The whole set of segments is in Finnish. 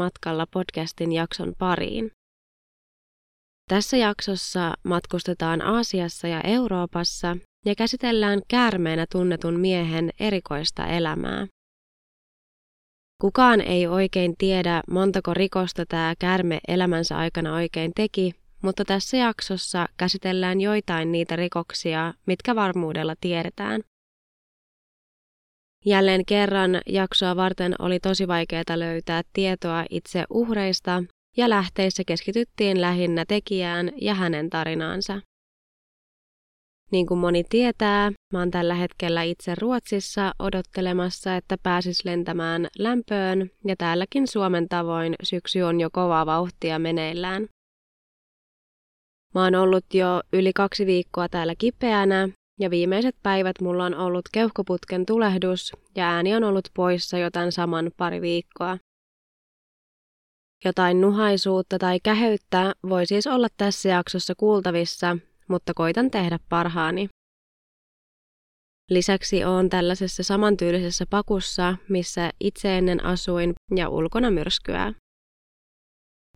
Murhamatkalla podcastin jakson pariin. Tässä jaksossa matkustetaan Aasiassa ja Euroopassa ja käsitellään käärmeenä tunnetun miehen erikoista elämää. Kukaan ei oikein tiedä, montako rikosta tämä käärme elämänsä aikana oikein teki, mutta tässä jaksossa käsitellään joitain niitä rikoksia, mitkä varmuudella tiedetään. Jälleen kerran jaksoa varten oli tosi vaikeaa löytää tietoa itse uhreista ja lähteissä keskityttiin lähinnä tekijään ja hänen tarinaansa. Niin kuin moni tietää, mä oon tällä hetkellä itse Ruotsissa odottelemassa, että pääsis lentämään lämpöön ja täälläkin Suomen tavoin syksy on jo kovaa vauhtia meneillään. Mä oon ollut jo yli kaksi viikkoa täällä kipeänä ja viimeiset päivät mulla on ollut keuhkoputken tulehdus ja ääni on ollut poissa jo tämän saman pari viikkoa. Jotain nuhaisuutta tai käheyttä voi siis olla tässä jaksossa kuultavissa, mutta koitan tehdä parhaani. Lisäksi olen tällaisessa samantyylisessä pakussa, missä itse ennen asuin ja ulkona myrskyää.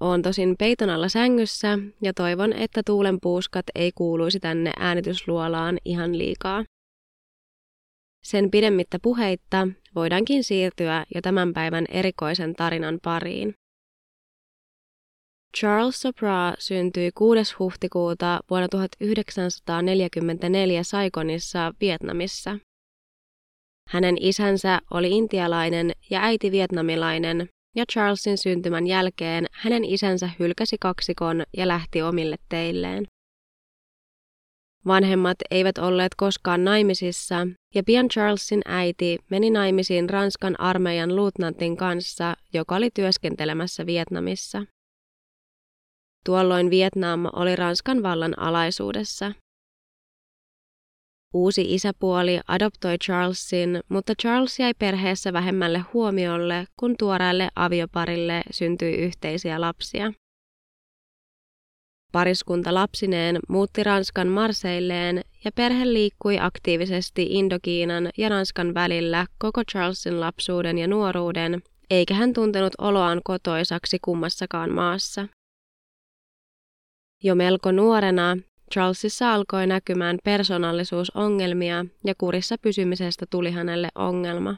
Oon tosin peiton alla sängyssä ja toivon, että tuulen puuskat ei kuuluisi tänne äänitysluolaan ihan liikaa. Sen pidemmittä puheitta voidaankin siirtyä jo tämän päivän erikoisen tarinan pariin. Charles Sopra syntyi 6. huhtikuuta vuonna 1944 Saigonissa, Vietnamissa. Hänen isänsä oli intialainen ja äiti vietnamilainen, ja Charlesin syntymän jälkeen hänen isänsä hylkäsi kaksikon ja lähti omille teilleen. Vanhemmat eivät olleet koskaan naimisissa, ja pian Charlesin äiti meni naimisiin Ranskan armeijan luutnantin kanssa, joka oli työskentelemässä Vietnamissa. Tuolloin Vietnam oli Ranskan vallan alaisuudessa. Uusi isäpuoli adoptoi Charlesin, mutta Charles jäi perheessä vähemmälle huomiolle, kun tuoreelle avioparille syntyi yhteisiä lapsia. Pariskunta lapsineen muutti Ranskan Marseilleen ja perhe liikkui aktiivisesti Indokiinan ja Ranskan välillä koko Charlesin lapsuuden ja nuoruuden, eikä hän tuntenut oloaan kotoisaksi kummassakaan maassa. Jo melko nuorena Charlesissa alkoi näkymään persoonallisuusongelmia ja kurissa pysymisestä tuli hänelle ongelma.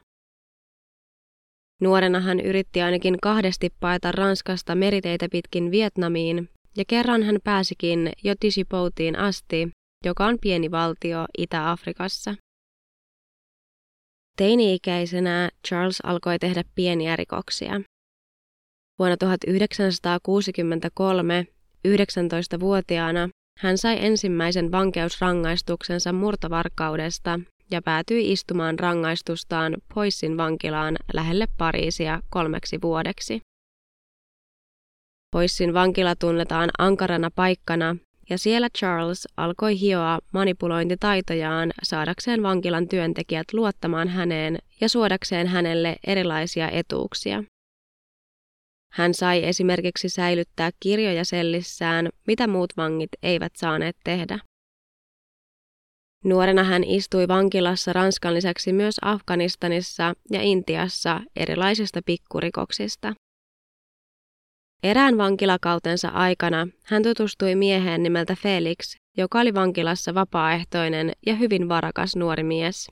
Nuorena hän yritti ainakin kahdesti paeta Ranskasta meriteitä pitkin Vietnamiin, ja kerran hän pääsikin jo Tishipoutiin asti, joka on pieni valtio Itä-Afrikassa. Teini-ikäisenä Charles alkoi tehdä pieniä rikoksia. Vuonna 1963 19-vuotiaana hän sai ensimmäisen vankeusrangaistuksensa murtovarkaudesta ja päätyi istumaan rangaistustaan Poissin vankilaan lähelle Pariisia kolmeksi vuodeksi. Poissin vankila tunnetaan ankarana paikkana ja siellä Charles alkoi hioa manipulointitaitojaan saadakseen vankilan työntekijät luottamaan häneen ja suodakseen hänelle erilaisia etuuksia. Hän sai esimerkiksi säilyttää kirjoja sellissään, mitä muut vangit eivät saaneet tehdä. Nuorena hän istui vankilassa Ranskan lisäksi myös Afganistanissa ja Intiassa erilaisista pikkurikoksista. Erään vankilakautensa aikana hän tutustui mieheen nimeltä Felix, joka oli vankilassa vapaaehtoinen ja hyvin varakas nuori mies.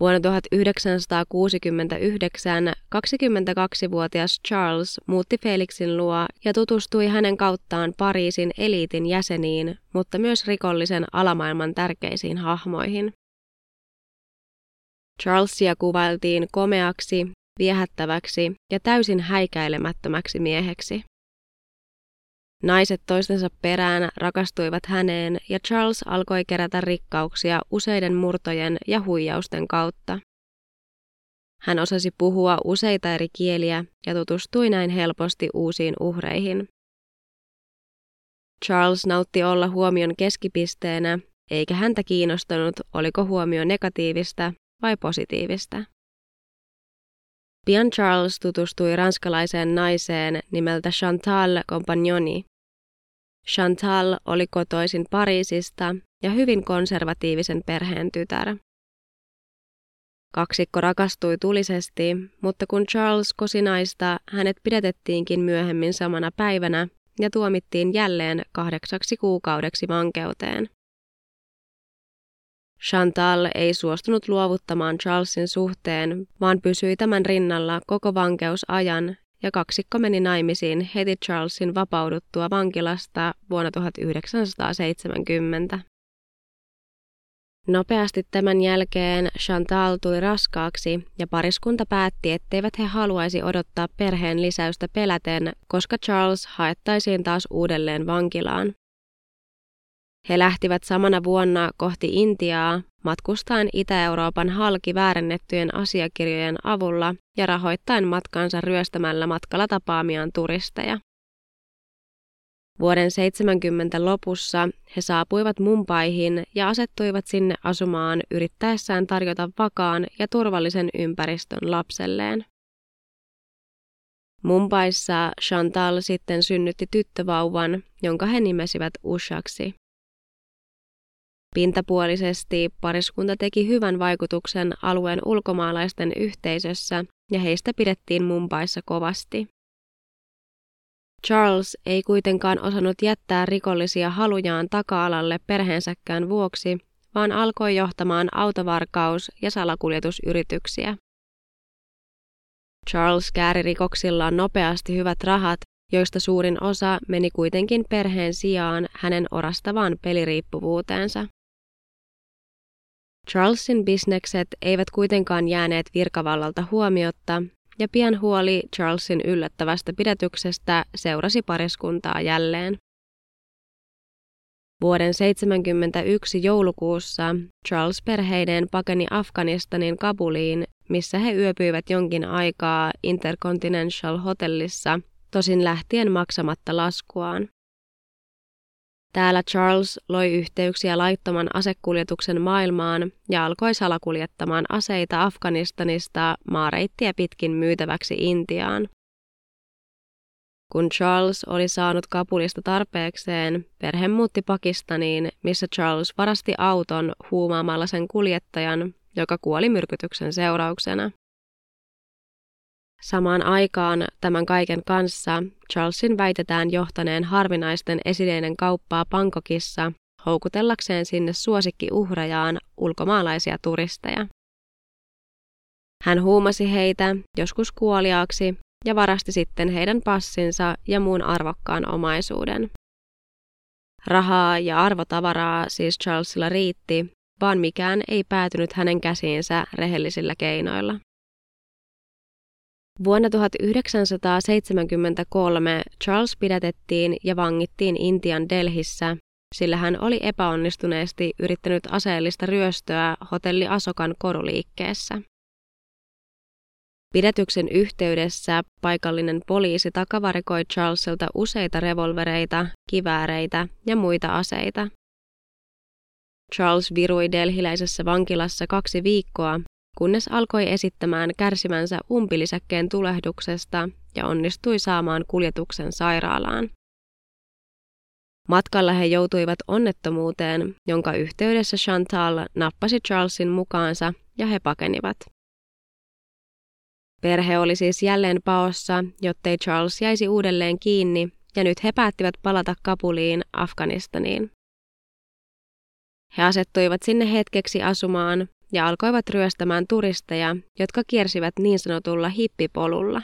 Vuonna 1969 22-vuotias Charles muutti Felixin luo ja tutustui hänen kauttaan Pariisin eliitin jäseniin, mutta myös rikollisen alamaailman tärkeisiin hahmoihin. Charlesia kuvailtiin komeaksi, viehättäväksi ja täysin häikäilemättömäksi mieheksi. Naiset toistensa perään rakastuivat häneen ja Charles alkoi kerätä rikkauksia useiden murtojen ja huijausten kautta. Hän osasi puhua useita eri kieliä ja tutustui näin helposti uusiin uhreihin. Charles nautti olla huomion keskipisteenä, eikä häntä kiinnostanut, oliko huomio negatiivista vai positiivista. Pian Charles tutustui ranskalaiseen naiseen nimeltä Chantal Compagnoni. Chantal oli kotoisin Pariisista ja hyvin konservatiivisen perheen tytär. Kaksikko rakastui tulisesti, mutta kun Charles kosi naista, hänet pidätettiinkin myöhemmin samana päivänä ja tuomittiin jälleen kahdeksaksi kuukaudeksi vankeuteen. Chantal ei suostunut luovuttamaan Charlesin suhteen, vaan pysyi tämän rinnalla koko vankeusajan ja kaksikko meni naimisiin heti Charlesin vapauduttua vankilasta vuonna 1970. Nopeasti tämän jälkeen Chantal tuli raskaaksi ja pariskunta päätti, etteivät he haluaisi odottaa perheen lisäystä peläten, koska Charles haettaisiin taas uudelleen vankilaan. He lähtivät samana vuonna kohti Intiaa, matkustaen Itä-Euroopan halki väärennettyjen asiakirjojen avulla ja rahoittaen matkansa ryöstämällä matkalla tapaamiaan turisteja. Vuoden 70 lopussa he saapuivat Mumpaihin ja asettuivat sinne asumaan yrittäessään tarjota vakaan ja turvallisen ympäristön lapselleen. Mumpaissa Chantal sitten synnytti tyttövauvan, jonka he nimesivät Ushaksi. Pintapuolisesti pariskunta teki hyvän vaikutuksen alueen ulkomaalaisten yhteisössä ja heistä pidettiin Mumpaissa kovasti. Charles ei kuitenkaan osannut jättää rikollisia halujaan taka-alalle perheensäkään vuoksi, vaan alkoi johtamaan autovarkaus- ja salakuljetusyrityksiä. Charles kääri rikoksillaan nopeasti hyvät rahat, joista suurin osa meni kuitenkin perheen sijaan hänen orastavaan peliriippuvuuteensa. Charlesin bisnekset eivät kuitenkaan jääneet virkavallalta huomiotta, ja pian huoli Charlesin yllättävästä pidätyksestä seurasi pariskuntaa jälleen. Vuoden 1971 joulukuussa Charles perheineen pakeni Afganistanin Kabuliin, missä he yöpyivät jonkin aikaa Intercontinental Hotellissa, tosin lähtien maksamatta laskuaan. Täällä Charles loi yhteyksiä laittoman asekuljetuksen maailmaan ja alkoi salakuljettamaan aseita Afganistanista maareittiä pitkin myytäväksi Intiaan. Kun Charles oli saanut Kapulista tarpeekseen, perhe muutti Pakistaniin, missä Charles varasti auton huumaamalla sen kuljettajan, joka kuoli myrkytyksen seurauksena. Samaan aikaan tämän kaiken kanssa Charlesin väitetään johtaneen harvinaisten esineiden kauppaa Pankokissa houkutellakseen sinne suosikkiuhrajaan ulkomaalaisia turisteja. Hän huumasi heitä joskus kuoliaaksi ja varasti sitten heidän passinsa ja muun arvokkaan omaisuuden. Rahaa ja arvotavaraa siis Charlesilla riitti, vaan mikään ei päätynyt hänen käsiinsä rehellisillä keinoilla. Vuonna 1973 Charles pidätettiin ja vangittiin Intian Delhissä, sillä hän oli epäonnistuneesti yrittänyt aseellista ryöstöä hotelli Asokan koruliikkeessä. Pidätyksen yhteydessä paikallinen poliisi takavarikoi Charlesilta useita revolvereita, kivääreitä ja muita aseita. Charles virui delhiläisessä vankilassa kaksi viikkoa kunnes alkoi esittämään kärsimänsä umpilisäkkeen tulehduksesta ja onnistui saamaan kuljetuksen sairaalaan. Matkalla he joutuivat onnettomuuteen, jonka yhteydessä Chantal nappasi Charlesin mukaansa ja he pakenivat. Perhe oli siis jälleen paossa, jottei Charles jäisi uudelleen kiinni, ja nyt he päättivät palata Kapuliin, Afganistaniin. He asettuivat sinne hetkeksi asumaan ja alkoivat ryöstämään turisteja, jotka kiersivät niin sanotulla hippipolulla.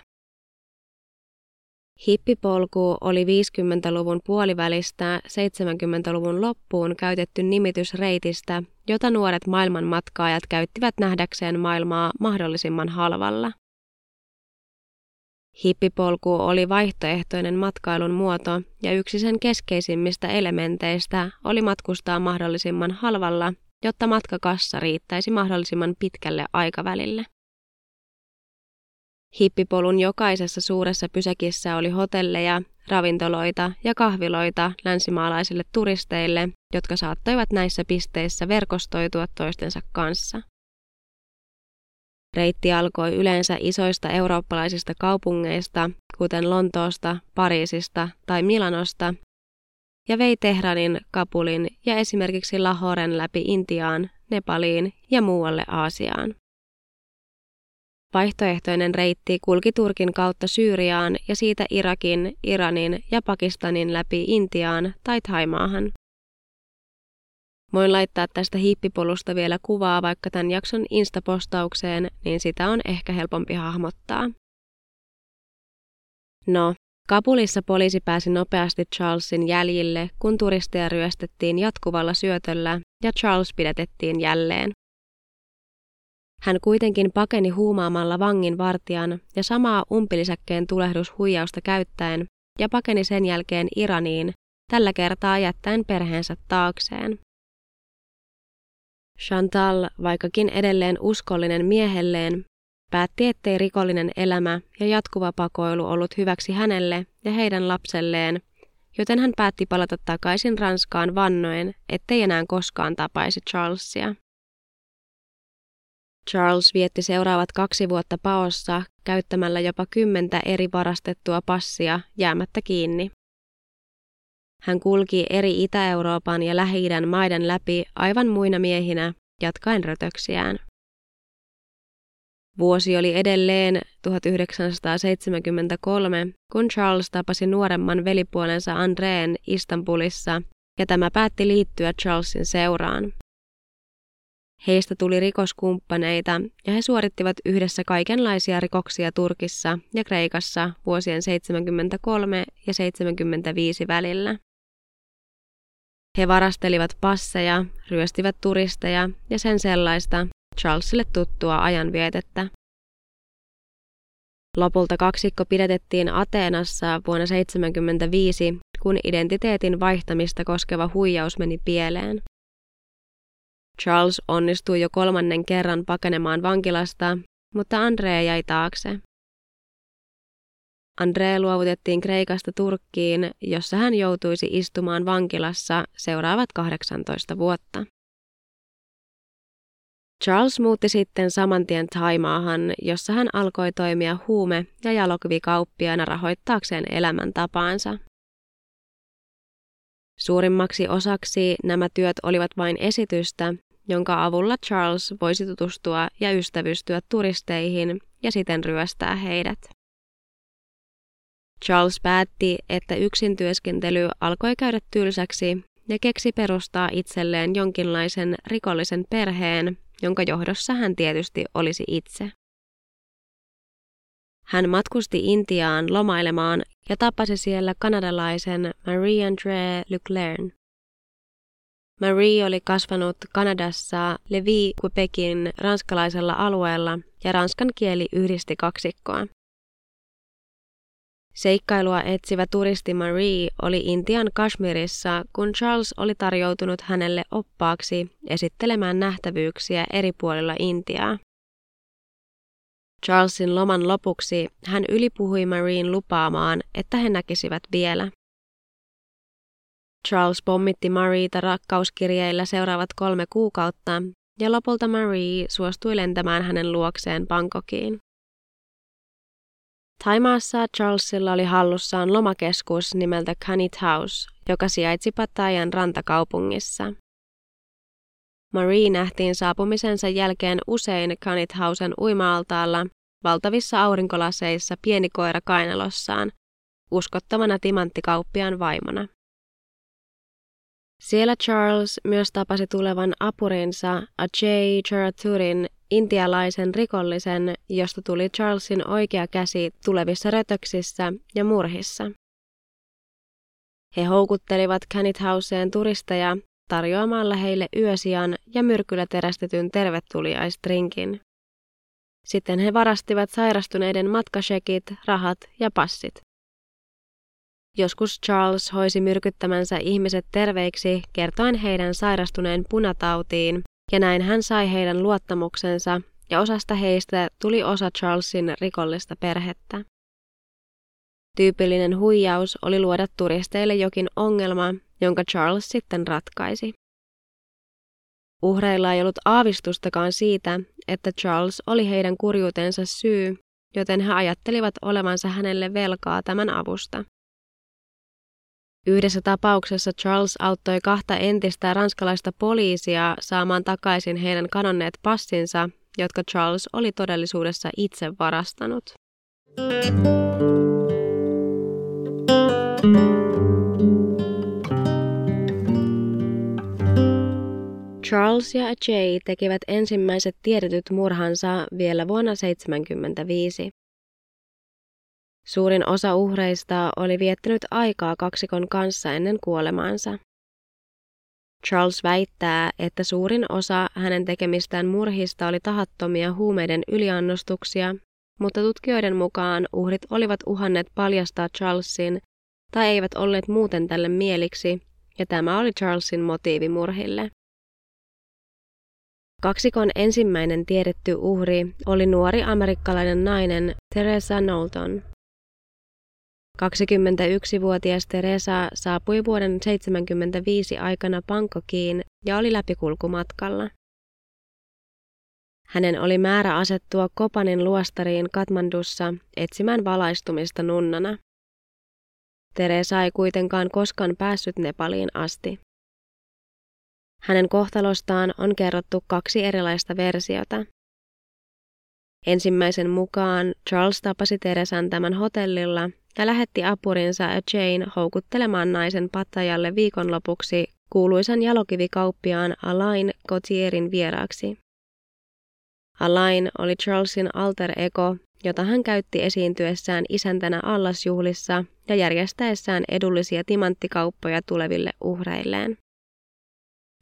Hippipolku oli 50-luvun puolivälistä 70-luvun loppuun käytetty nimitys reitistä, jota nuoret maailmanmatkaajat käyttivät nähdäkseen maailmaa mahdollisimman halvalla. Hippipolku oli vaihtoehtoinen matkailun muoto ja yksi sen keskeisimmistä elementeistä oli matkustaa mahdollisimman halvalla jotta matkakassa riittäisi mahdollisimman pitkälle aikavälille. Hippipolun jokaisessa suuressa pysäkissä oli hotelleja, ravintoloita ja kahviloita länsimaalaisille turisteille, jotka saattoivat näissä pisteissä verkostoitua toistensa kanssa. Reitti alkoi yleensä isoista eurooppalaisista kaupungeista, kuten Lontoosta, Pariisista tai Milanosta, ja vei Tehranin, Kapulin ja esimerkiksi Lahoren läpi Intiaan, Nepaliin ja muualle Aasiaan. Vaihtoehtoinen reitti kulki Turkin kautta Syyriaan ja siitä Irakin, Iranin ja Pakistanin läpi Intiaan tai Taimaahan. Voin laittaa tästä hippipolusta vielä kuvaa vaikka tämän jakson instapostaukseen, niin sitä on ehkä helpompi hahmottaa. No, Kabulissa poliisi pääsi nopeasti Charlesin jäljille, kun turisteja ryöstettiin jatkuvalla syötöllä ja Charles pidätettiin jälleen. Hän kuitenkin pakeni huumaamalla vangin vartijan ja samaa umpilisäkkeen tulehdushuijausta käyttäen ja pakeni sen jälkeen Iraniin, tällä kertaa jättäen perheensä taakseen. Chantal, vaikkakin edelleen uskollinen miehelleen, päätti, ettei rikollinen elämä ja jatkuva pakoilu ollut hyväksi hänelle ja heidän lapselleen, joten hän päätti palata takaisin Ranskaan vannoen, ettei enää koskaan tapaisi Charlesia. Charles vietti seuraavat kaksi vuotta paossa käyttämällä jopa kymmentä eri varastettua passia jäämättä kiinni. Hän kulki eri Itä-Euroopan ja lähi maiden läpi aivan muina miehinä, jatkaen rötöksiään. Vuosi oli edelleen 1973, kun Charles tapasi nuoremman velipuolensa Andreen Istanbulissa, ja tämä päätti liittyä Charlesin seuraan. Heistä tuli rikoskumppaneita ja he suorittivat yhdessä kaikenlaisia rikoksia Turkissa ja Kreikassa vuosien 73 ja 75 välillä. He varastelivat passeja, ryöstivät turisteja ja sen sellaista Charlesille tuttua ajanvietettä. Lopulta kaksikko pidätettiin Ateenassa vuonna 1975, kun identiteetin vaihtamista koskeva huijaus meni pieleen. Charles onnistui jo kolmannen kerran pakenemaan vankilasta, mutta Andrea jäi taakse. Andre luovutettiin Kreikasta Turkkiin, jossa hän joutuisi istumaan vankilassa seuraavat 18 vuotta. Charles muutti sitten saman tien Taimaahan, jossa hän alkoi toimia huume- ja jalokivikauppiaana rahoittaakseen elämäntapaansa. Suurimmaksi osaksi nämä työt olivat vain esitystä, jonka avulla Charles voisi tutustua ja ystävystyä turisteihin ja siten ryöstää heidät. Charles päätti, että yksin työskentely alkoi käydä tylsäksi ja keksi perustaa itselleen jonkinlaisen rikollisen perheen, jonka johdossa hän tietysti olisi itse. Hän matkusti Intiaan lomailemaan ja tapasi siellä kanadalaisen Marie-André Leclerc. Marie oli kasvanut Kanadassa Levi Quebecin ranskalaisella alueella ja ranskan kieli yhdisti kaksikkoa. Seikkailua etsivä turisti Marie oli Intian Kashmirissa, kun Charles oli tarjoutunut hänelle oppaaksi esittelemään nähtävyyksiä eri puolilla Intiaa. Charlesin loman lopuksi hän ylipuhui Marien lupaamaan, että he näkisivät vielä. Charles pommitti Marieta rakkauskirjeillä seuraavat kolme kuukautta, ja lopulta Marie suostui lentämään hänen luokseen Bangkokiin. Taimaassa Charlesilla oli hallussaan lomakeskus nimeltä Canit House, joka sijaitsi Pattajan rantakaupungissa. Marie nähtiin saapumisensa jälkeen usein Canit Housen uima-altaalla, valtavissa aurinkolaseissa pieni koira kainalossaan, uskottavana timanttikauppiaan vaimona. Siellä Charles myös tapasi tulevan apurinsa Ajay Charaturin intialaisen rikollisen, josta tuli Charlesin oikea käsi tulevissa rötöksissä ja murhissa. He houkuttelivat Canit Houseen turisteja tarjoamalla heille yösian ja myrkyllä terästetyn tervetuliaistrinkin. Sitten he varastivat sairastuneiden matkasekit, rahat ja passit. Joskus Charles hoisi myrkyttämänsä ihmiset terveiksi kertoen heidän sairastuneen punatautiin, ja näin hän sai heidän luottamuksensa, ja osasta heistä tuli osa Charlesin rikollista perhettä. Tyypillinen huijaus oli luoda turisteille jokin ongelma, jonka Charles sitten ratkaisi. Uhreilla ei ollut aavistustakaan siitä, että Charles oli heidän kurjuutensa syy, joten he ajattelivat olevansa hänelle velkaa tämän avusta. Yhdessä tapauksessa Charles auttoi kahta entistä ranskalaista poliisia saamaan takaisin heidän kadonneet passinsa jotka Charles oli todellisuudessa itse varastanut. Charles ja Jay tekivät ensimmäiset tiedetyt murhansa vielä vuonna 1975. Suurin osa uhreista oli viettänyt aikaa kaksikon kanssa ennen kuolemaansa. Charles väittää, että suurin osa hänen tekemistään murhista oli tahattomia huumeiden yliannostuksia, mutta tutkijoiden mukaan uhrit olivat uhanneet paljastaa Charlesin tai eivät olleet muuten tälle mieliksi, ja tämä oli Charlesin motiivi murhille. Kaksikon ensimmäinen tiedetty uhri oli nuori amerikkalainen nainen Teresa Knowlton. 21-vuotias Teresa saapui vuoden 1975 aikana Bangkokiin ja oli läpikulkumatkalla. Hänen oli määrä asettua Kopanin luostariin Katmandussa etsimään valaistumista nunnana. Teresa ei kuitenkaan koskaan päässyt Nepaliin asti. Hänen kohtalostaan on kerrottu kaksi erilaista versiota. Ensimmäisen mukaan Charles tapasi Teresan tämän hotellilla ja lähetti apurinsa Jane houkuttelemaan naisen pattajalle viikonlopuksi kuuluisan jalokivikauppiaan Alain Gautierin vieraaksi. Alain oli Charlesin alter ego, jota hän käytti esiintyessään isäntänä allasjuhlissa ja järjestäessään edullisia timanttikauppoja tuleville uhreilleen.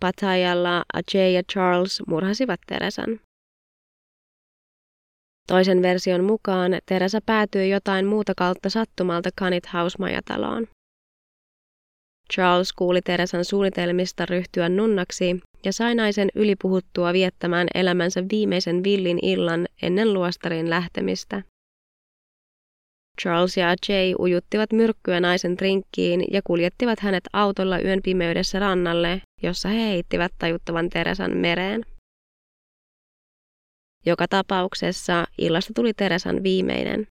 Patajalla Ajay ja Charles murhasivat Teresan. Toisen version mukaan Teresa päätyi jotain muuta kautta sattumalta Canit House-majataloon. Charles kuuli Teresan suunnitelmista ryhtyä nunnaksi ja sai naisen ylipuhuttua viettämään elämänsä viimeisen villin illan ennen luostarin lähtemistä. Charles ja Jay ujuttivat myrkkyä naisen trinkkiin ja kuljettivat hänet autolla yön pimeydessä rannalle, jossa he heittivät tajuttavan Teresan mereen. Joka tapauksessa illasta tuli Teresan viimeinen.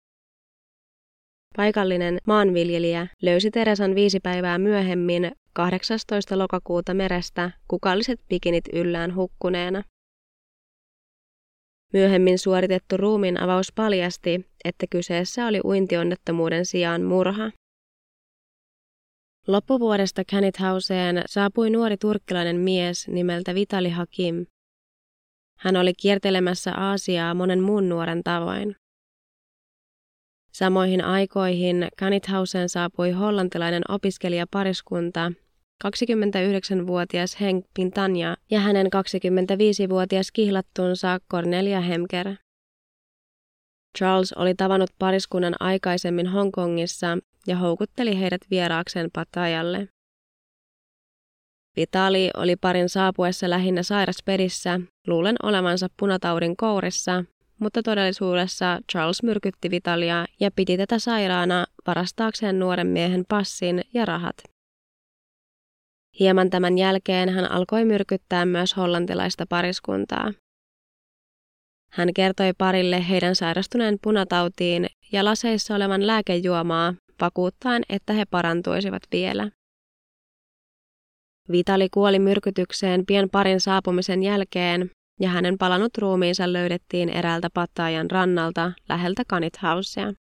Paikallinen maanviljelijä löysi Teresan viisi päivää myöhemmin 18. lokakuuta merestä kukalliset pikinit yllään hukkuneena. Myöhemmin suoritettu ruumiin avaus paljasti, että kyseessä oli uintionnettomuuden sijaan murha. Loppuvuodesta Canithauseen saapui nuori turkkilainen mies nimeltä Vitali Hakim. Hän oli kiertelemässä Aasiaa monen muun nuoren tavoin. Samoihin aikoihin Canithauseen saapui hollantilainen opiskelijapariskunta, 29-vuotias Henk Pintanja ja hänen 25-vuotias kihlattunsa Cornelia Hemker. Charles oli tavannut pariskunnan aikaisemmin Hongkongissa ja houkutteli heidät vieraakseen Patajalle. Vitali oli parin saapuessa lähinnä sairasperissä, luulen olevansa punataudin kourissa, mutta todellisuudessa Charles myrkytti Vitalia ja piti tätä sairaana varastaakseen nuoren miehen passin ja rahat. Hieman tämän jälkeen hän alkoi myrkyttää myös hollantilaista pariskuntaa. Hän kertoi parille heidän sairastuneen punatautiin ja laseissa olevan lääkejuomaa, vakuuttaen, että he parantuisivat vielä. Vitali kuoli myrkytykseen pian parin saapumisen jälkeen ja hänen palanut ruumiinsa löydettiin eräältä Pattaajan rannalta läheltä Kanithausea.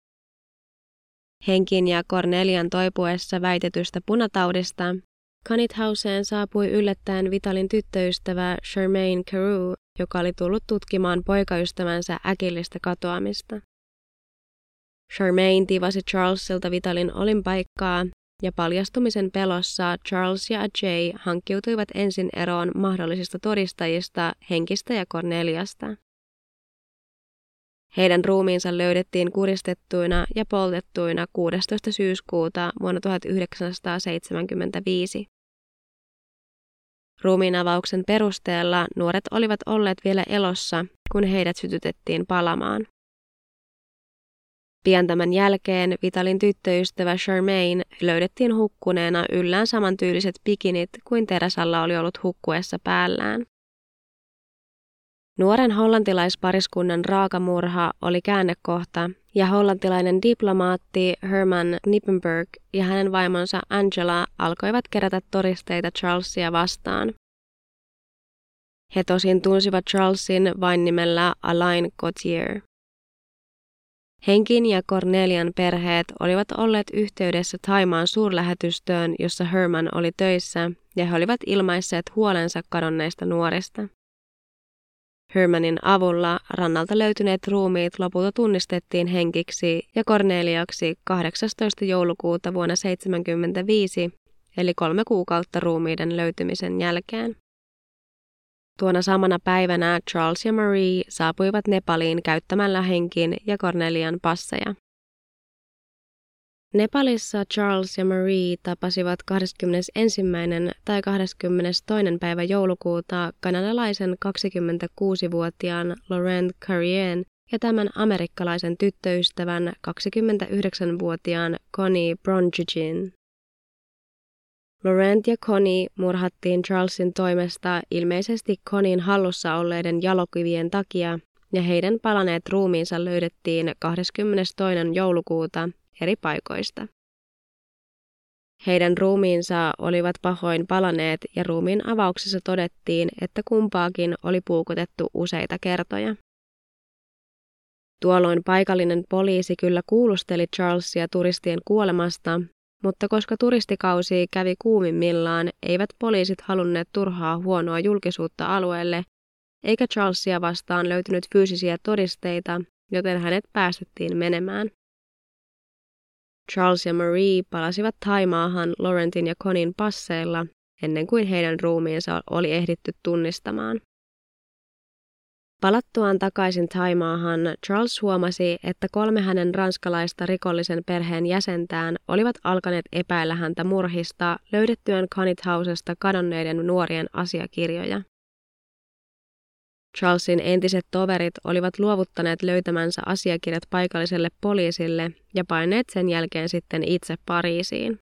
Henkin ja Cornelian toipuessa väitetystä punataudista Kanithauseen saapui yllättäen Vitalin tyttöystävä Charmaine Carew, joka oli tullut tutkimaan poikaystävänsä äkillistä katoamista. Charmaine tivasi Charlesilta Vitalin olinpaikkaa ja paljastumisen pelossa Charles ja Jay hankkiutuivat ensin eroon mahdollisista todistajista Henkistä ja Corneliasta. Heidän ruumiinsa löydettiin kuristettuina ja poltettuina 16. syyskuuta vuonna 1975. Ruumiinavauksen perusteella nuoret olivat olleet vielä elossa, kun heidät sytytettiin palamaan. Pian tämän jälkeen Vitalin tyttöystävä Charmaine löydettiin hukkuneena yllään samantyyliset pikinit kuin Teresalla oli ollut hukkuessa päällään. Nuoren hollantilaispariskunnan raakamurha oli käännekohta, ja hollantilainen diplomaatti Herman Nippenberg ja hänen vaimonsa Angela alkoivat kerätä todisteita Charlesia vastaan. He tosin tunsivat Charlesin vain nimellä Alain Gautier. Henkin ja Cornelian perheet olivat olleet yhteydessä Taimaan suurlähetystöön, jossa Herman oli töissä, ja he olivat ilmaisseet huolensa kadonneista nuorista. Hermanin avulla rannalta löytyneet ruumiit lopulta tunnistettiin henkiksi ja Corneliaksi 18. joulukuuta vuonna 1975, eli kolme kuukautta ruumiiden löytymisen jälkeen. Tuona samana päivänä Charles ja Marie saapuivat Nepaliin käyttämällä henkin ja Cornelian passeja. Nepalissa Charles ja Marie tapasivat 21. tai 22. päivä joulukuuta kanadalaisen 26-vuotiaan Laurent Carrien ja tämän amerikkalaisen tyttöystävän 29-vuotiaan Connie Bronjigin. Laurent ja Connie murhattiin Charlesin toimesta ilmeisesti Connin hallussa olleiden jalokivien takia, ja heidän palaneet ruumiinsa löydettiin 22. joulukuuta eri paikoista. Heidän ruumiinsa olivat pahoin palaneet ja ruumiin avauksessa todettiin, että kumpaakin oli puukotettu useita kertoja. Tuolloin paikallinen poliisi kyllä kuulusteli Charlesia turistien kuolemasta, mutta koska turistikausi kävi kuumimmillaan, eivät poliisit halunneet turhaa huonoa julkisuutta alueelle, eikä Charlesia vastaan löytynyt fyysisiä todisteita, joten hänet päästettiin menemään. Charles ja Marie palasivat Taimaahan Laurentin ja Conin passeilla ennen kuin heidän ruumiinsa oli ehditty tunnistamaan. Palattuaan takaisin Taimaahan, Charles huomasi, että kolme hänen ranskalaista rikollisen perheen jäsentään olivat alkaneet epäillä häntä murhista löydettyään Housesta kadonneiden nuorien asiakirjoja. Charlesin entiset toverit olivat luovuttaneet löytämänsä asiakirjat paikalliselle poliisille ja paineet sen jälkeen sitten itse Pariisiin.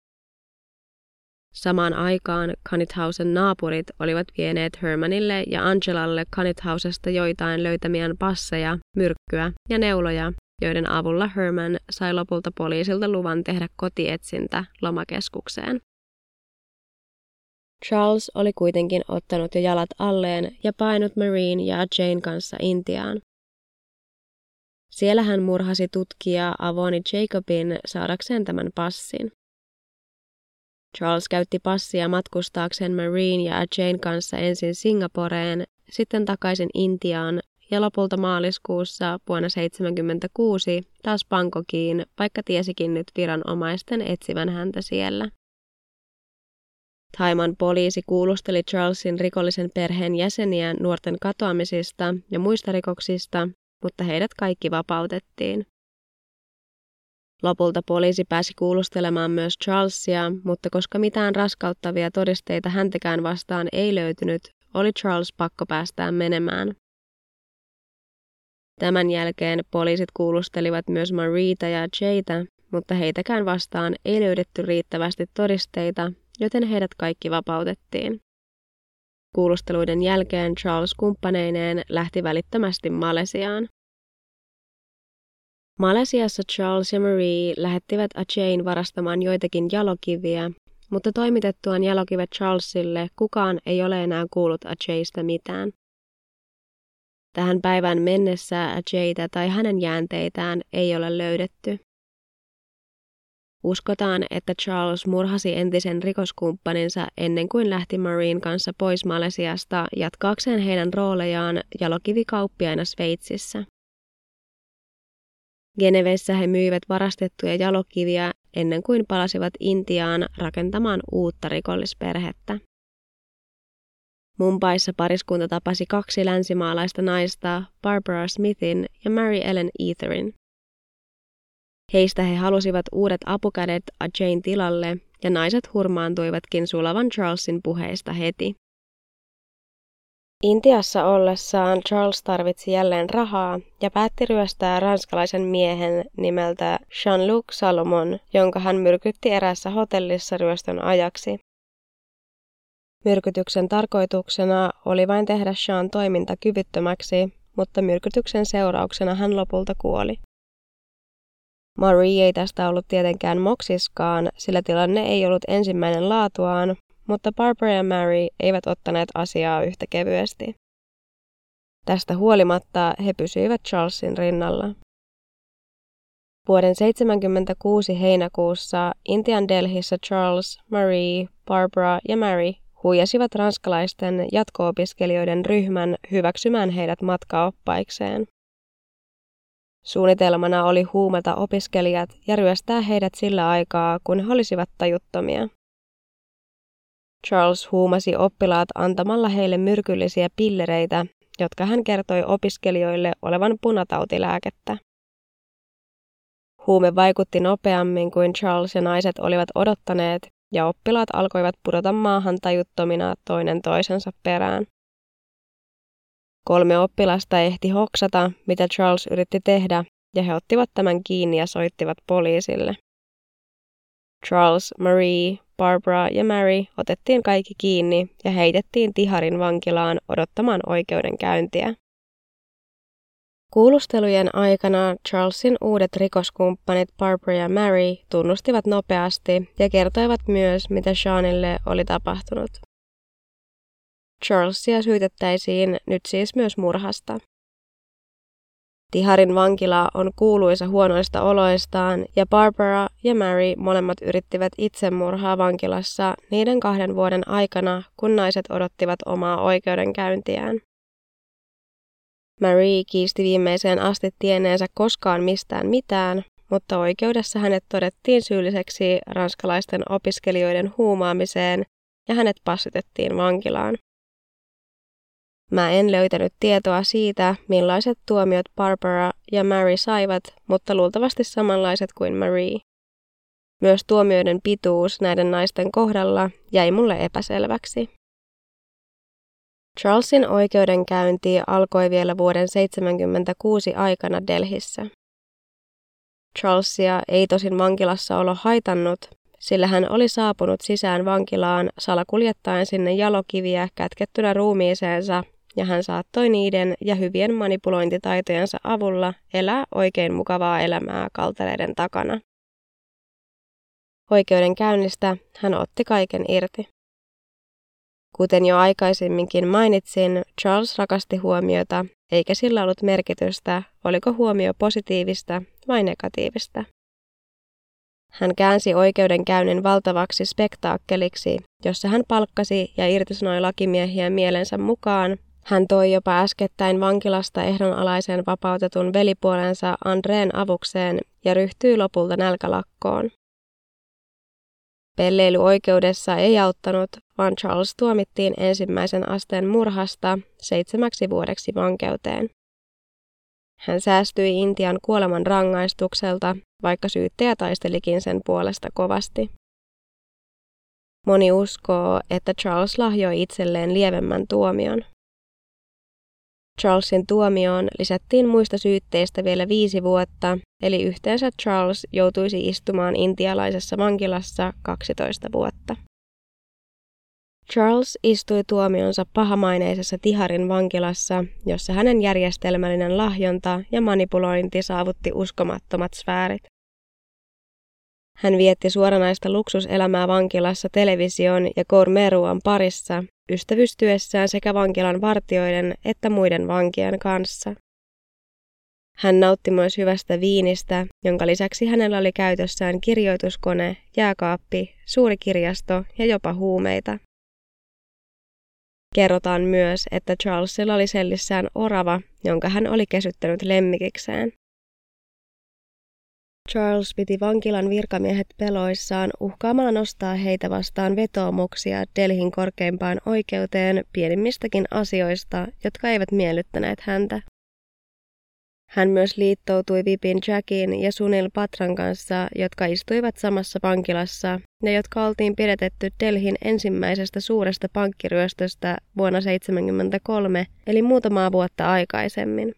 Samaan aikaan Kanithausen naapurit olivat vieneet Hermanille ja Angelalle Kanithausesta joitain löytämiään passeja, myrkkyä ja neuloja, joiden avulla Herman sai lopulta poliisilta luvan tehdä kotietsintä lomakeskukseen. Charles oli kuitenkin ottanut jo jalat alleen ja painut Marine ja Jane kanssa Intiaan. Siellä hän murhasi tutkija Avoni Jacobin saadakseen tämän passin. Charles käytti passia matkustaakseen Marine ja Jane kanssa ensin Singaporeen, sitten takaisin Intiaan ja lopulta maaliskuussa vuonna 1976 taas Bangkokiin, vaikka tiesikin nyt viranomaisten etsivän häntä siellä. Taiman poliisi kuulusteli Charlesin rikollisen perheen jäseniä nuorten katoamisista ja muista rikoksista, mutta heidät kaikki vapautettiin. Lopulta poliisi pääsi kuulustelemaan myös Charlesia, mutta koska mitään raskauttavia todisteita häntäkään vastaan ei löytynyt, oli Charles pakko päästää menemään. Tämän jälkeen poliisit kuulustelivat myös Marita ja Jayta, mutta heitäkään vastaan ei löydetty riittävästi todisteita, joten heidät kaikki vapautettiin. Kuulusteluiden jälkeen Charles kumppaneineen lähti välittömästi Malesiaan. Malesiassa Charles ja Marie lähettivät Ajayn varastamaan joitakin jalokiviä, mutta toimitettuaan jalokivet Charlesille kukaan ei ole enää kuullut Ajaysta mitään. Tähän päivään mennessä Ajayta tai hänen jäänteitään ei ole löydetty. Uskotaan, että Charles murhasi entisen rikoskumppaninsa ennen kuin lähti Marine kanssa pois Malesiasta jatkaakseen heidän roolejaan jalokivikauppiaina Sveitsissä. Genevessä he myivät varastettuja jalokiviä ennen kuin palasivat Intiaan rakentamaan uutta rikollisperhettä. Mumbaissa pariskunta tapasi kaksi länsimaalaista naista, Barbara Smithin ja Mary Ellen Etherin. Heistä he halusivat uudet apukädet Jane tilalle, ja naiset hurmaantuivatkin sulavan Charlesin puheista heti. Intiassa ollessaan Charles tarvitsi jälleen rahaa ja päätti ryöstää ranskalaisen miehen nimeltä Jean-Luc Salomon, jonka hän myrkytti erässä hotellissa ryöstön ajaksi. Myrkytyksen tarkoituksena oli vain tehdä Jean toiminta kyvyttömäksi, mutta myrkytyksen seurauksena hän lopulta kuoli. Marie ei tästä ollut tietenkään moksiskaan, sillä tilanne ei ollut ensimmäinen laatuaan, mutta Barbara ja Mary eivät ottaneet asiaa yhtä kevyesti. Tästä huolimatta he pysyivät Charlesin rinnalla. Vuoden 76 heinäkuussa Intian Delhissä Charles, Marie, Barbara ja Mary huijasivat ranskalaisten jatko-opiskelijoiden ryhmän hyväksymään heidät matkaoppaikseen. Suunnitelmana oli huumata opiskelijat ja ryöstää heidät sillä aikaa, kun he olisivat tajuttomia. Charles huumasi oppilaat antamalla heille myrkyllisiä pillereitä, jotka hän kertoi opiskelijoille olevan punatautilääkettä. Huume vaikutti nopeammin kuin Charles ja naiset olivat odottaneet, ja oppilaat alkoivat pudota maahan tajuttomina toinen toisensa perään. Kolme oppilasta ehti hoksata, mitä Charles yritti tehdä, ja he ottivat tämän kiinni ja soittivat poliisille. Charles, Marie, Barbara ja Mary otettiin kaikki kiinni ja heitettiin Tiharin vankilaan odottamaan oikeudenkäyntiä. Kuulustelujen aikana Charlesin uudet rikoskumppanit Barbara ja Mary tunnustivat nopeasti ja kertoivat myös, mitä Seanille oli tapahtunut. Charlesia syytettäisiin nyt siis myös murhasta. Tiharin vankila on kuuluisa huonoista oloistaan ja Barbara ja Mary molemmat yrittivät itsemurhaa vankilassa niiden kahden vuoden aikana, kun naiset odottivat omaa oikeudenkäyntiään. Marie kiisti viimeiseen asti tienneensä koskaan mistään mitään, mutta oikeudessa hänet todettiin syylliseksi ranskalaisten opiskelijoiden huumaamiseen ja hänet passitettiin vankilaan. Mä en löytänyt tietoa siitä, millaiset tuomiot Barbara ja Mary saivat, mutta luultavasti samanlaiset kuin Marie. Myös tuomioiden pituus näiden naisten kohdalla jäi mulle epäselväksi. Charlesin oikeudenkäynti alkoi vielä vuoden 1976 aikana Delhissä. Charlesia ei tosin vankilassa olo haitannut, sillä hän oli saapunut sisään vankilaan salakuljettaen sinne jalokiviä kätkettynä ruumiiseensa ja hän saattoi niiden ja hyvien manipulointitaitojensa avulla elää oikein mukavaa elämää kaltereiden takana. Oikeudenkäynnistä hän otti kaiken irti. Kuten jo aikaisemminkin mainitsin, Charles rakasti huomiota, eikä sillä ollut merkitystä, oliko huomio positiivista vai negatiivista. Hän käänsi oikeudenkäynnin valtavaksi spektaakkeliksi, jossa hän palkkasi ja irtisanoi lakimiehiä mielensä mukaan. Hän toi jopa äskettäin vankilasta ehdonalaisen vapautetun velipuolensa Andreen avukseen ja ryhtyi lopulta nälkälakkoon. Pelleily oikeudessa ei auttanut, vaan Charles tuomittiin ensimmäisen asteen murhasta seitsemäksi vuodeksi vankeuteen. Hän säästyi Intian kuoleman rangaistukselta, vaikka syyttäjä taistelikin sen puolesta kovasti. Moni uskoo, että Charles lahjoi itselleen lievemmän tuomion. Charlesin tuomioon lisättiin muista syytteistä vielä viisi vuotta, eli yhteensä Charles joutuisi istumaan intialaisessa vankilassa 12 vuotta. Charles istui tuomionsa pahamaineisessa Tiharin vankilassa, jossa hänen järjestelmällinen lahjonta ja manipulointi saavutti uskomattomat sfäärit. Hän vietti suoranaista luksuselämää vankilassa television ja gourmet parissa, ystävystyessään sekä vankilan vartioiden että muiden vankien kanssa. Hän nautti myös hyvästä viinistä, jonka lisäksi hänellä oli käytössään kirjoituskone, jääkaappi, suuri kirjasto ja jopa huumeita. Kerrotaan myös, että Charlesilla oli sellissään orava, jonka hän oli kesyttänyt lemmikikseen. Charles piti vankilan virkamiehet peloissaan uhkaamalla nostaa heitä vastaan vetoomuksia Delhin korkeimpaan oikeuteen pienimmistäkin asioista, jotka eivät miellyttäneet häntä. Hän myös liittoutui Vipin Jackin ja Sunil Patran kanssa, jotka istuivat samassa vankilassa ja jotka oltiin pidätetty Delhin ensimmäisestä suuresta pankkiryöstöstä vuonna 1973, eli muutamaa vuotta aikaisemmin.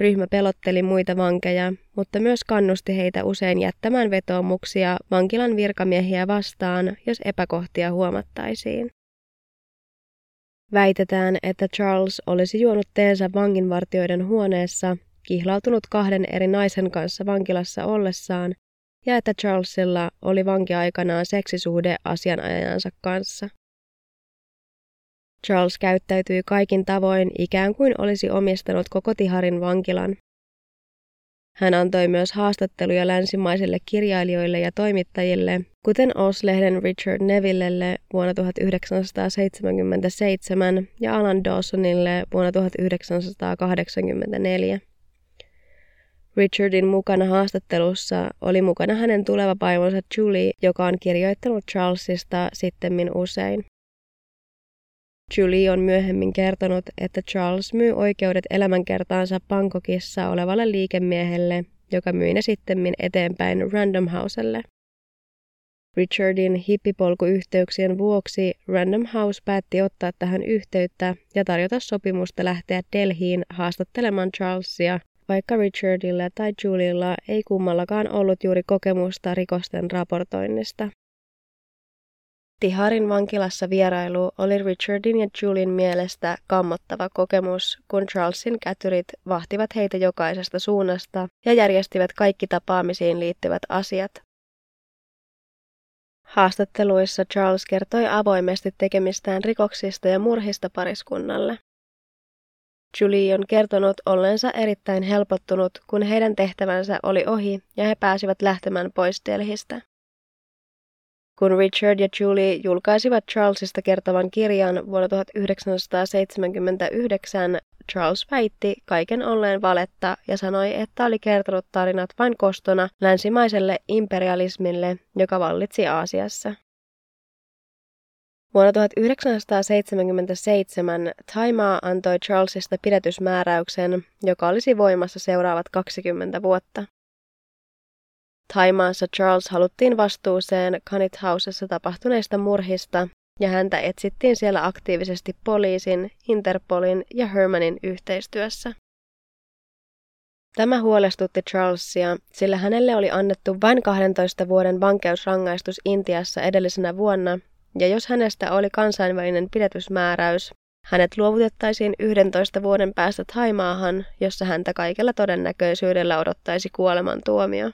Ryhmä pelotteli muita vankeja, mutta myös kannusti heitä usein jättämään vetoomuksia vankilan virkamiehiä vastaan, jos epäkohtia huomattaisiin. Väitetään, että Charles olisi juonut teensä vanginvartioiden huoneessa, kihlautunut kahden eri naisen kanssa vankilassa ollessaan ja että Charlesilla oli vankiaikanaan seksisuhde asianajajansa kanssa. Charles käyttäytyi kaikin tavoin ikään kuin olisi omistanut koko Tiharin vankilan. Hän antoi myös haastatteluja länsimaisille kirjailijoille ja toimittajille, kuten Oslehden Richard Nevillelle vuonna 1977 ja Alan Dawsonille vuonna 1984. Richardin mukana haastattelussa oli mukana hänen tuleva vaimonsa Julie, joka on kirjoittanut Charlesista sittemmin usein. Julie on myöhemmin kertonut, että Charles myy oikeudet elämänkertaansa Bangkokissa olevalle liikemiehelle, joka myi ne sittemmin eteenpäin Random Houselle. Richardin hippipolkuyhteyksien vuoksi Random House päätti ottaa tähän yhteyttä ja tarjota sopimusta lähteä Delhiin haastattelemaan Charlesia, vaikka Richardilla tai Juliella ei kummallakaan ollut juuri kokemusta rikosten raportoinnista. Tiharin vankilassa vierailu oli Richardin ja Julin mielestä kammottava kokemus, kun Charlesin kätyrit vahtivat heitä jokaisesta suunnasta ja järjestivät kaikki tapaamisiin liittyvät asiat. Haastatteluissa Charles kertoi avoimesti tekemistään rikoksista ja murhista pariskunnalle. Julie on kertonut olleensa erittäin helpottunut, kun heidän tehtävänsä oli ohi ja he pääsivät lähtemään pois Delhistä. Kun Richard ja Julie julkaisivat Charlesista kertovan kirjan vuonna 1979, Charles väitti kaiken olleen valetta ja sanoi, että oli kertonut tarinat vain kostona länsimaiselle imperialismille, joka vallitsi Aasiassa. Vuonna 1977 Taimaa antoi Charlesista pidätysmääräyksen, joka olisi voimassa seuraavat 20 vuotta. Taimaassa Charles haluttiin vastuuseen Canit Housessa tapahtuneista murhista ja häntä etsittiin siellä aktiivisesti poliisin, Interpolin ja Hermanin yhteistyössä. Tämä huolestutti Charlesia, sillä hänelle oli annettu vain 12 vuoden vankeusrangaistus Intiassa edellisenä vuonna, ja jos hänestä oli kansainvälinen pidätysmääräys, hänet luovutettaisiin 11 vuoden päästä Taimaahan, jossa häntä kaikella todennäköisyydellä odottaisi kuolemantuomio.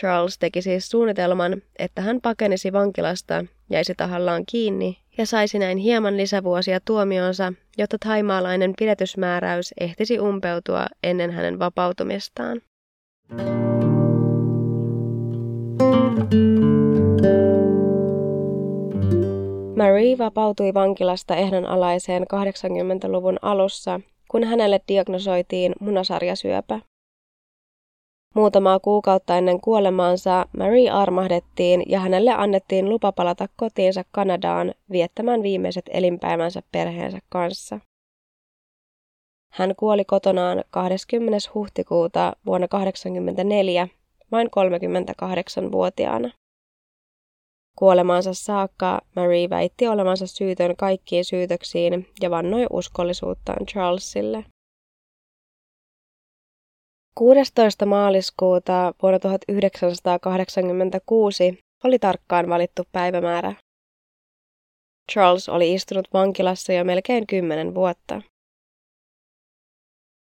Charles teki siis suunnitelman, että hän pakenisi vankilasta, jäisi tahallaan kiinni ja saisi näin hieman lisävuosia tuomionsa, jotta taimaalainen pidätysmääräys ehtisi umpeutua ennen hänen vapautumistaan. Marie vapautui vankilasta ehdonalaiseen 80-luvun alussa, kun hänelle diagnosoitiin munasarjasyöpä. Muutamaa kuukautta ennen kuolemaansa Marie armahdettiin ja hänelle annettiin lupa palata kotiinsa Kanadaan viettämään viimeiset elinpäivänsä perheensä kanssa. Hän kuoli kotonaan 20. huhtikuuta vuonna 1984 vain 38-vuotiaana. Kuolemaansa saakka Marie väitti olevansa syytön kaikkiin syytöksiin ja vannoi uskollisuuttaan Charlesille. 16. maaliskuuta vuonna 1986 oli tarkkaan valittu päivämäärä. Charles oli istunut vankilassa jo melkein kymmenen vuotta.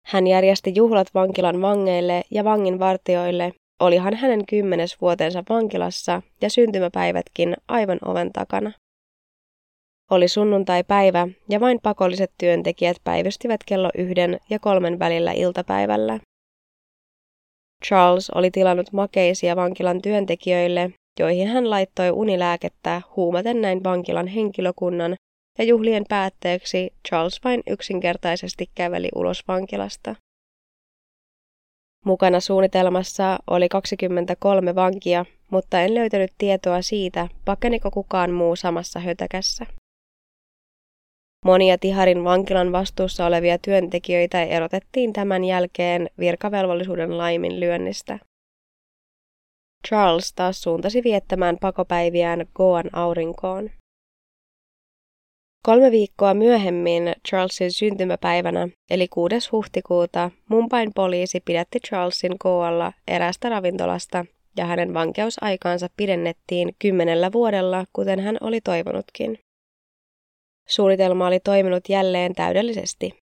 Hän järjesti juhlat vankilan vangeille ja vanginvartioille, olihan hänen kymmenes vuotensa vankilassa ja syntymäpäivätkin aivan oven takana. Oli sunnuntai-päivä ja vain pakolliset työntekijät päivystivät kello yhden ja kolmen välillä iltapäivällä. Charles oli tilannut makeisia vankilan työntekijöille, joihin hän laittoi unilääkettä huumaten näin vankilan henkilökunnan, ja juhlien päätteeksi Charles vain yksinkertaisesti käveli ulos vankilasta. Mukana suunnitelmassa oli 23 vankia, mutta en löytänyt tietoa siitä, pakeniko kukaan muu samassa hötäkässä. Monia Tiharin vankilan vastuussa olevia työntekijöitä erotettiin tämän jälkeen virkavelvollisuuden laiminlyönnistä. Charles taas suuntasi viettämään pakopäiviään Goan aurinkoon. Kolme viikkoa myöhemmin Charlesin syntymäpäivänä, eli 6. huhtikuuta, Mumbain poliisi pidätti Charlesin Goalla erästä ravintolasta ja hänen vankeusaikaansa pidennettiin kymmenellä vuodella, kuten hän oli toivonutkin. Suunnitelma oli toiminut jälleen täydellisesti.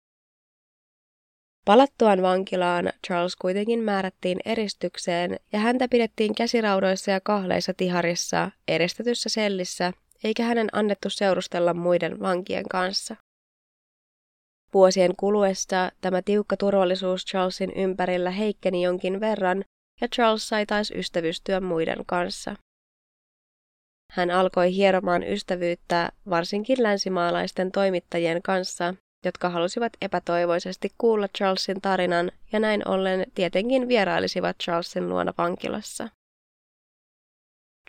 Palattuaan vankilaan Charles kuitenkin määrättiin eristykseen ja häntä pidettiin käsiraudoissa ja kahleissa tiharissa eristetyssä sellissä eikä hänen annettu seurustella muiden vankien kanssa. Vuosien kuluessa tämä tiukka turvallisuus Charlesin ympärillä heikkeni jonkin verran ja Charles sai taas ystävystyä muiden kanssa. Hän alkoi hieromaan ystävyyttä varsinkin länsimaalaisten toimittajien kanssa, jotka halusivat epätoivoisesti kuulla Charlesin tarinan ja näin ollen tietenkin vierailisivat Charlesin luona vankilassa.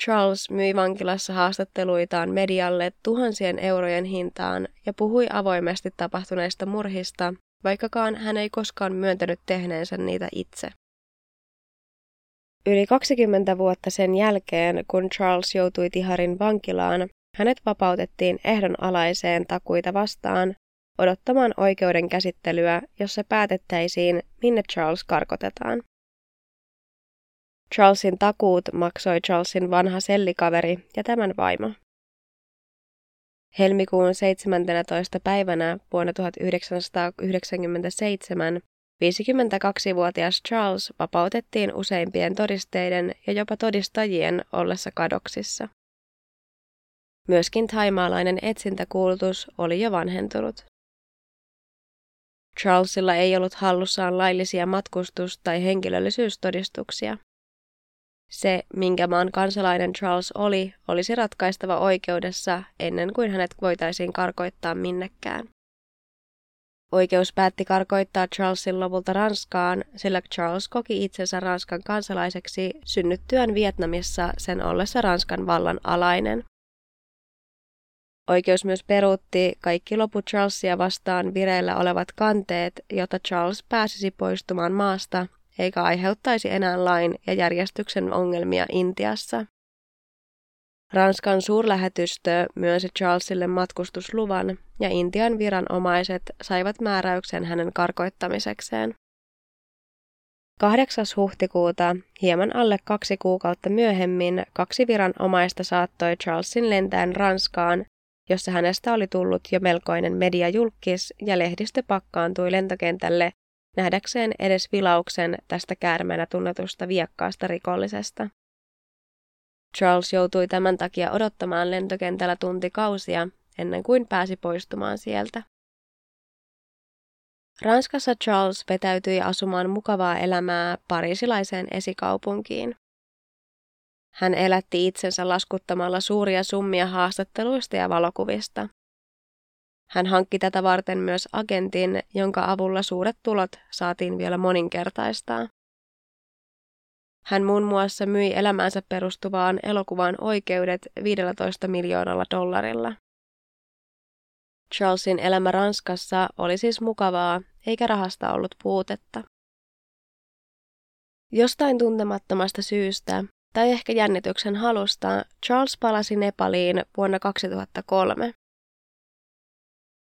Charles myi vankilassa haastatteluitaan medialle tuhansien eurojen hintaan ja puhui avoimesti tapahtuneista murhista, vaikkakaan hän ei koskaan myöntänyt tehneensä niitä itse. Yli 20 vuotta sen jälkeen, kun Charles joutui Tiharin vankilaan, hänet vapautettiin ehdonalaiseen takuita vastaan odottamaan oikeuden käsittelyä, jossa päätettäisiin, minne Charles karkotetaan. Charlesin takuut maksoi Charlesin vanha sellikaveri ja tämän vaimo. Helmikuun 17. päivänä vuonna 1997 52-vuotias Charles vapautettiin useimpien todisteiden ja jopa todistajien ollessa kadoksissa. Myöskin taimaalainen etsintäkuulutus oli jo vanhentunut. Charlesilla ei ollut hallussaan laillisia matkustus- tai henkilöllisyystodistuksia. Se, minkä maan kansalainen Charles oli, olisi ratkaistava oikeudessa ennen kuin hänet voitaisiin karkoittaa minnekään. Oikeus päätti karkoittaa Charlesin lopulta Ranskaan, sillä Charles koki itsensä Ranskan kansalaiseksi synnyttyään Vietnamissa sen ollessa Ranskan vallan alainen. Oikeus myös peruutti kaikki loput Charlesia vastaan vireillä olevat kanteet, jotta Charles pääsisi poistumaan maasta eikä aiheuttaisi enää lain ja järjestyksen ongelmia Intiassa. Ranskan suurlähetystö myönsi Charlesille matkustusluvan ja Intian viranomaiset saivat määräyksen hänen karkoittamisekseen. 8. huhtikuuta, hieman alle kaksi kuukautta myöhemmin, kaksi viranomaista saattoi Charlesin lentäen Ranskaan, jossa hänestä oli tullut jo melkoinen mediajulkis ja lehdistö pakkaantui lentokentälle nähdäkseen edes vilauksen tästä käärmeenä tunnetusta viekkaasta rikollisesta. Charles joutui tämän takia odottamaan lentokentällä tuntikausia ennen kuin pääsi poistumaan sieltä. Ranskassa Charles vetäytyi asumaan mukavaa elämää parisilaiseen esikaupunkiin. Hän elätti itsensä laskuttamalla suuria summia haastatteluista ja valokuvista. Hän hankki tätä varten myös agentin, jonka avulla suuret tulot saatiin vielä moninkertaistaa. Hän muun muassa myi elämäänsä perustuvaan elokuvaan oikeudet 15 miljoonalla dollarilla. Charlesin elämä Ranskassa oli siis mukavaa, eikä rahasta ollut puutetta. Jostain tuntemattomasta syystä, tai ehkä jännityksen halusta, Charles palasi Nepaliin vuonna 2003.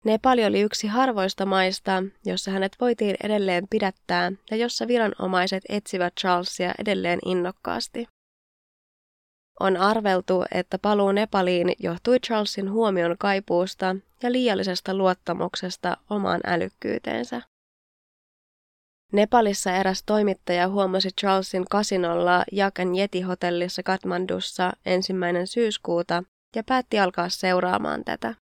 Nepali oli yksi harvoista maista, jossa hänet voitiin edelleen pidättää ja jossa viranomaiset etsivät Charlesia edelleen innokkaasti. On arveltu, että paluu Nepaliin johtui Charlesin huomion kaipuusta ja liiallisesta luottamuksesta omaan älykkyyteensä. Nepalissa eräs toimittaja huomasi Charlesin kasinolla Jakan Jeti-hotellissa Katmandussa ensimmäinen syyskuuta ja päätti alkaa seuraamaan tätä.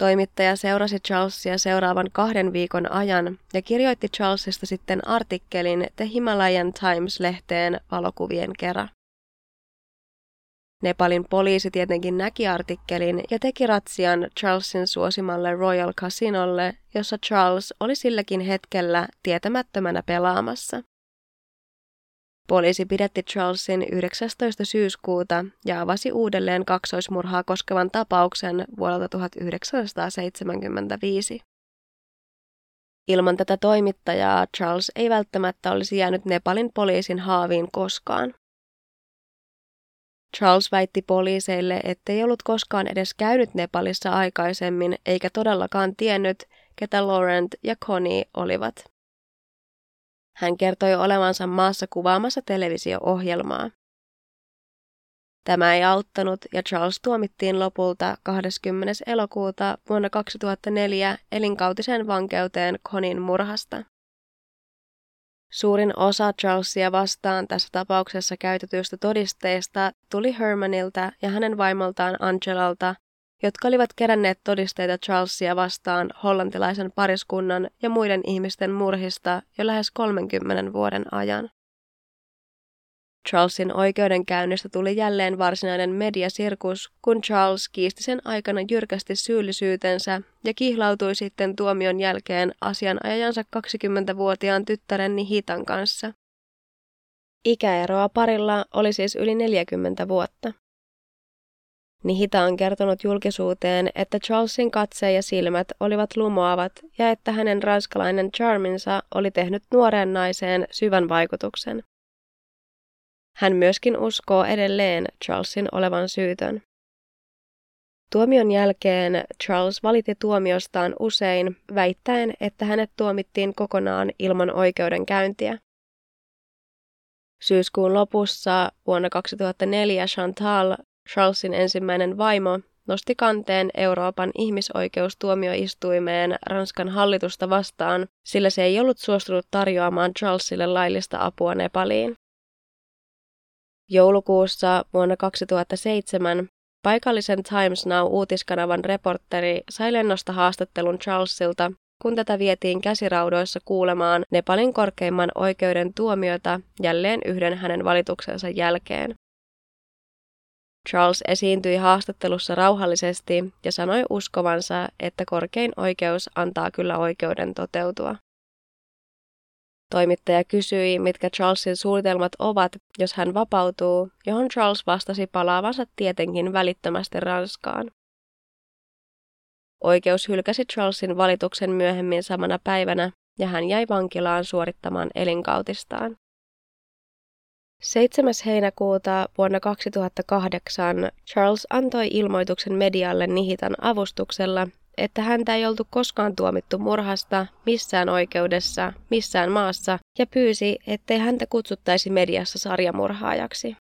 Toimittaja seurasi Charlesia seuraavan kahden viikon ajan ja kirjoitti Charlesista sitten artikkelin The Himalayan Times-lehteen valokuvien kera. Nepalin poliisi tietenkin näki artikkelin ja teki ratsian Charlesin suosimalle Royal Casinolle, jossa Charles oli silläkin hetkellä tietämättömänä pelaamassa. Poliisi pidätti Charlesin 19. syyskuuta ja avasi uudelleen kaksoismurhaa koskevan tapauksen vuodelta 1975. Ilman tätä toimittajaa Charles ei välttämättä olisi jäänyt Nepalin poliisin haaviin koskaan. Charles väitti poliiseille, ettei ollut koskaan edes käynyt Nepalissa aikaisemmin eikä todellakaan tiennyt, ketä Laurent ja Connie olivat. Hän kertoi olevansa maassa kuvaamassa televisio-ohjelmaa. Tämä ei auttanut ja Charles tuomittiin lopulta 20. elokuuta vuonna 2004 elinkautiseen vankeuteen Konin murhasta. Suurin osa Charlesia vastaan tässä tapauksessa käytetyistä todisteista tuli Hermanilta ja hänen vaimoltaan Angelalta, jotka olivat keränneet todisteita Charlesia vastaan hollantilaisen pariskunnan ja muiden ihmisten murhista jo lähes 30 vuoden ajan. Charlesin oikeudenkäynnistä tuli jälleen varsinainen mediasirkus, kun Charles kiisti sen aikana jyrkästi syyllisyytensä ja kihlautui sitten tuomion jälkeen asianajajansa 20-vuotiaan tyttären Nihitan kanssa. Ikäeroa parilla oli siis yli 40 vuotta. Nihita on kertonut julkisuuteen, että Charlesin katse ja silmät olivat lumoavat ja että hänen ranskalainen charminsa oli tehnyt nuoreen naiseen syvän vaikutuksen. Hän myöskin uskoo edelleen Charlesin olevan syytön. Tuomion jälkeen Charles valitti tuomiostaan usein, väittäen, että hänet tuomittiin kokonaan ilman oikeudenkäyntiä. Syyskuun lopussa vuonna 2004 Chantal, Charlesin ensimmäinen vaimo, nosti kanteen Euroopan ihmisoikeustuomioistuimeen Ranskan hallitusta vastaan, sillä se ei ollut suostunut tarjoamaan Charlesille laillista apua Nepaliin. Joulukuussa vuonna 2007 paikallisen Times Now-uutiskanavan reporteri sai lennosta haastattelun Charlesilta, kun tätä vietiin käsiraudoissa kuulemaan Nepalin korkeimman oikeuden tuomiota jälleen yhden hänen valituksensa jälkeen. Charles esiintyi haastattelussa rauhallisesti ja sanoi uskovansa, että korkein oikeus antaa kyllä oikeuden toteutua. Toimittaja kysyi, mitkä Charlesin suunnitelmat ovat, jos hän vapautuu, johon Charles vastasi palaavansa tietenkin välittömästi Ranskaan. Oikeus hylkäsi Charlesin valituksen myöhemmin samana päivänä ja hän jäi vankilaan suorittamaan elinkautistaan. 7. heinäkuuta vuonna 2008 Charles antoi ilmoituksen medialle Nihitan avustuksella että häntä ei oltu koskaan tuomittu murhasta missään oikeudessa, missään maassa ja pyysi, ettei häntä kutsuttaisi mediassa sarjamurhaajaksi.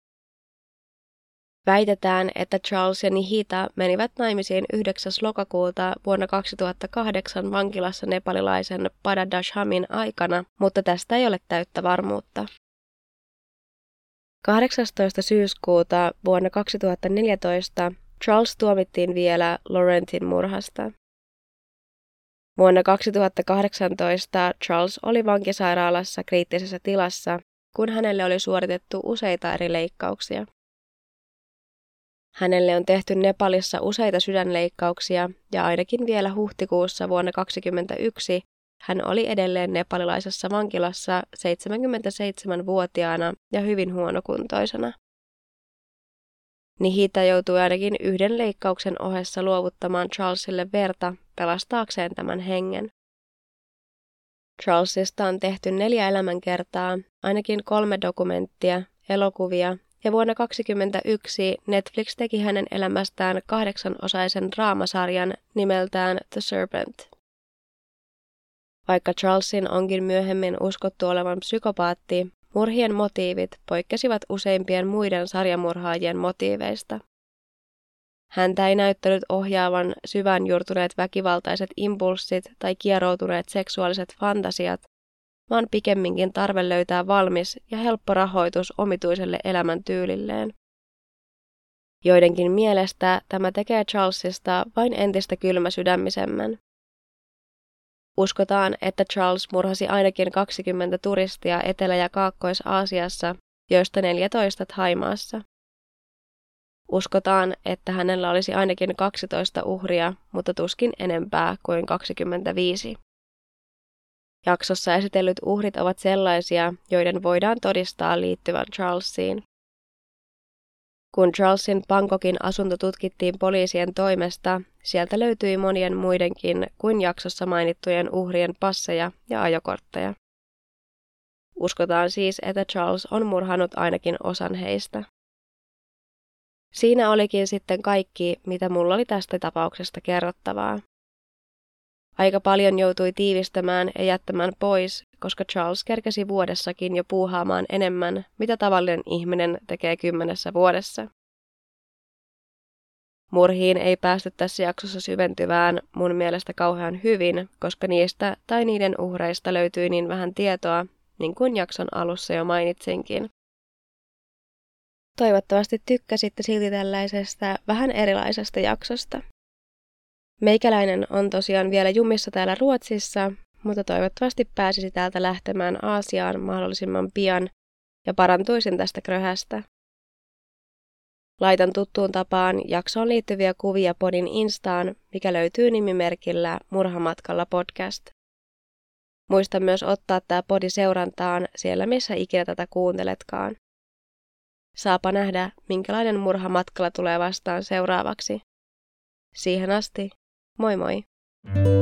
Väitetään, että Charles ja Nihita menivät naimisiin 9. lokakuuta vuonna 2008 vankilassa nepalilaisen Padadashamin aikana, mutta tästä ei ole täyttä varmuutta. 18. syyskuuta vuonna 2014 Charles tuomittiin vielä Laurentin murhasta. Vuonna 2018 Charles oli vankisairaalassa kriittisessä tilassa, kun hänelle oli suoritettu useita eri leikkauksia. Hänelle on tehty Nepalissa useita sydänleikkauksia ja ainakin vielä huhtikuussa vuonna 2021 hän oli edelleen nepalilaisessa vankilassa 77-vuotiaana ja hyvin huonokuntoisena. Nihita joutui ainakin yhden leikkauksen ohessa luovuttamaan Charlesille verta pelastaakseen tämän hengen. Charlesista on tehty neljä elämänkertaa, ainakin kolme dokumenttia, elokuvia ja vuonna 2021 Netflix teki hänen elämästään kahdeksanosaisen draamasarjan nimeltään The Serpent. Vaikka Charlesin onkin myöhemmin uskottu olevan psykopaatti, Murhien motiivit poikkesivat useimpien muiden sarjamurhaajien motiiveista. Häntä ei näyttänyt ohjaavan syvän juurtuneet väkivaltaiset impulssit tai kieroutuneet seksuaaliset fantasiat, vaan pikemminkin tarve löytää valmis ja helppo rahoitus omituiselle elämäntyylilleen. Joidenkin mielestä tämä tekee Charlesista vain entistä kylmäsydämisemmän. Uskotaan, että Charles murhasi ainakin 20 turistia Etelä- ja Kaakkois-Aasiassa, joista 14 Thaimaassa. Uskotaan, että hänellä olisi ainakin 12 uhria, mutta tuskin enempää kuin 25. Jaksossa esitellyt uhrit ovat sellaisia, joiden voidaan todistaa liittyvän Charlesiin. Kun Charlesin Bangkokin asunto tutkittiin poliisien toimesta, sieltä löytyi monien muidenkin kuin jaksossa mainittujen uhrien passeja ja ajokortteja. Uskotaan siis, että Charles on murhannut ainakin osan heistä. Siinä olikin sitten kaikki, mitä mulla oli tästä tapauksesta kerrottavaa. Aika paljon joutui tiivistämään ja jättämään pois, koska Charles kerkesi vuodessakin jo puuhaamaan enemmän, mitä tavallinen ihminen tekee kymmenessä vuodessa. Murhiin ei päästy tässä jaksossa syventyvään mun mielestä kauhean hyvin, koska niistä tai niiden uhreista löytyi niin vähän tietoa, niin kuin jakson alussa jo mainitsinkin. Toivottavasti tykkäsitte silti tällaisesta vähän erilaisesta jaksosta. Meikäläinen on tosiaan vielä jumissa täällä Ruotsissa, mutta toivottavasti pääsisi täältä lähtemään Aasiaan mahdollisimman pian ja parantuisin tästä kröhästä. Laitan tuttuun tapaan jaksoon liittyviä kuvia podin Instaan, mikä löytyy nimimerkillä Murhamatkalla podcast. Muista myös ottaa tämä podi seurantaan siellä, missä ikinä tätä kuunteletkaan. Saapa nähdä, minkälainen murha matkalla tulee vastaan seuraavaksi. Siihen asti, moi moi! you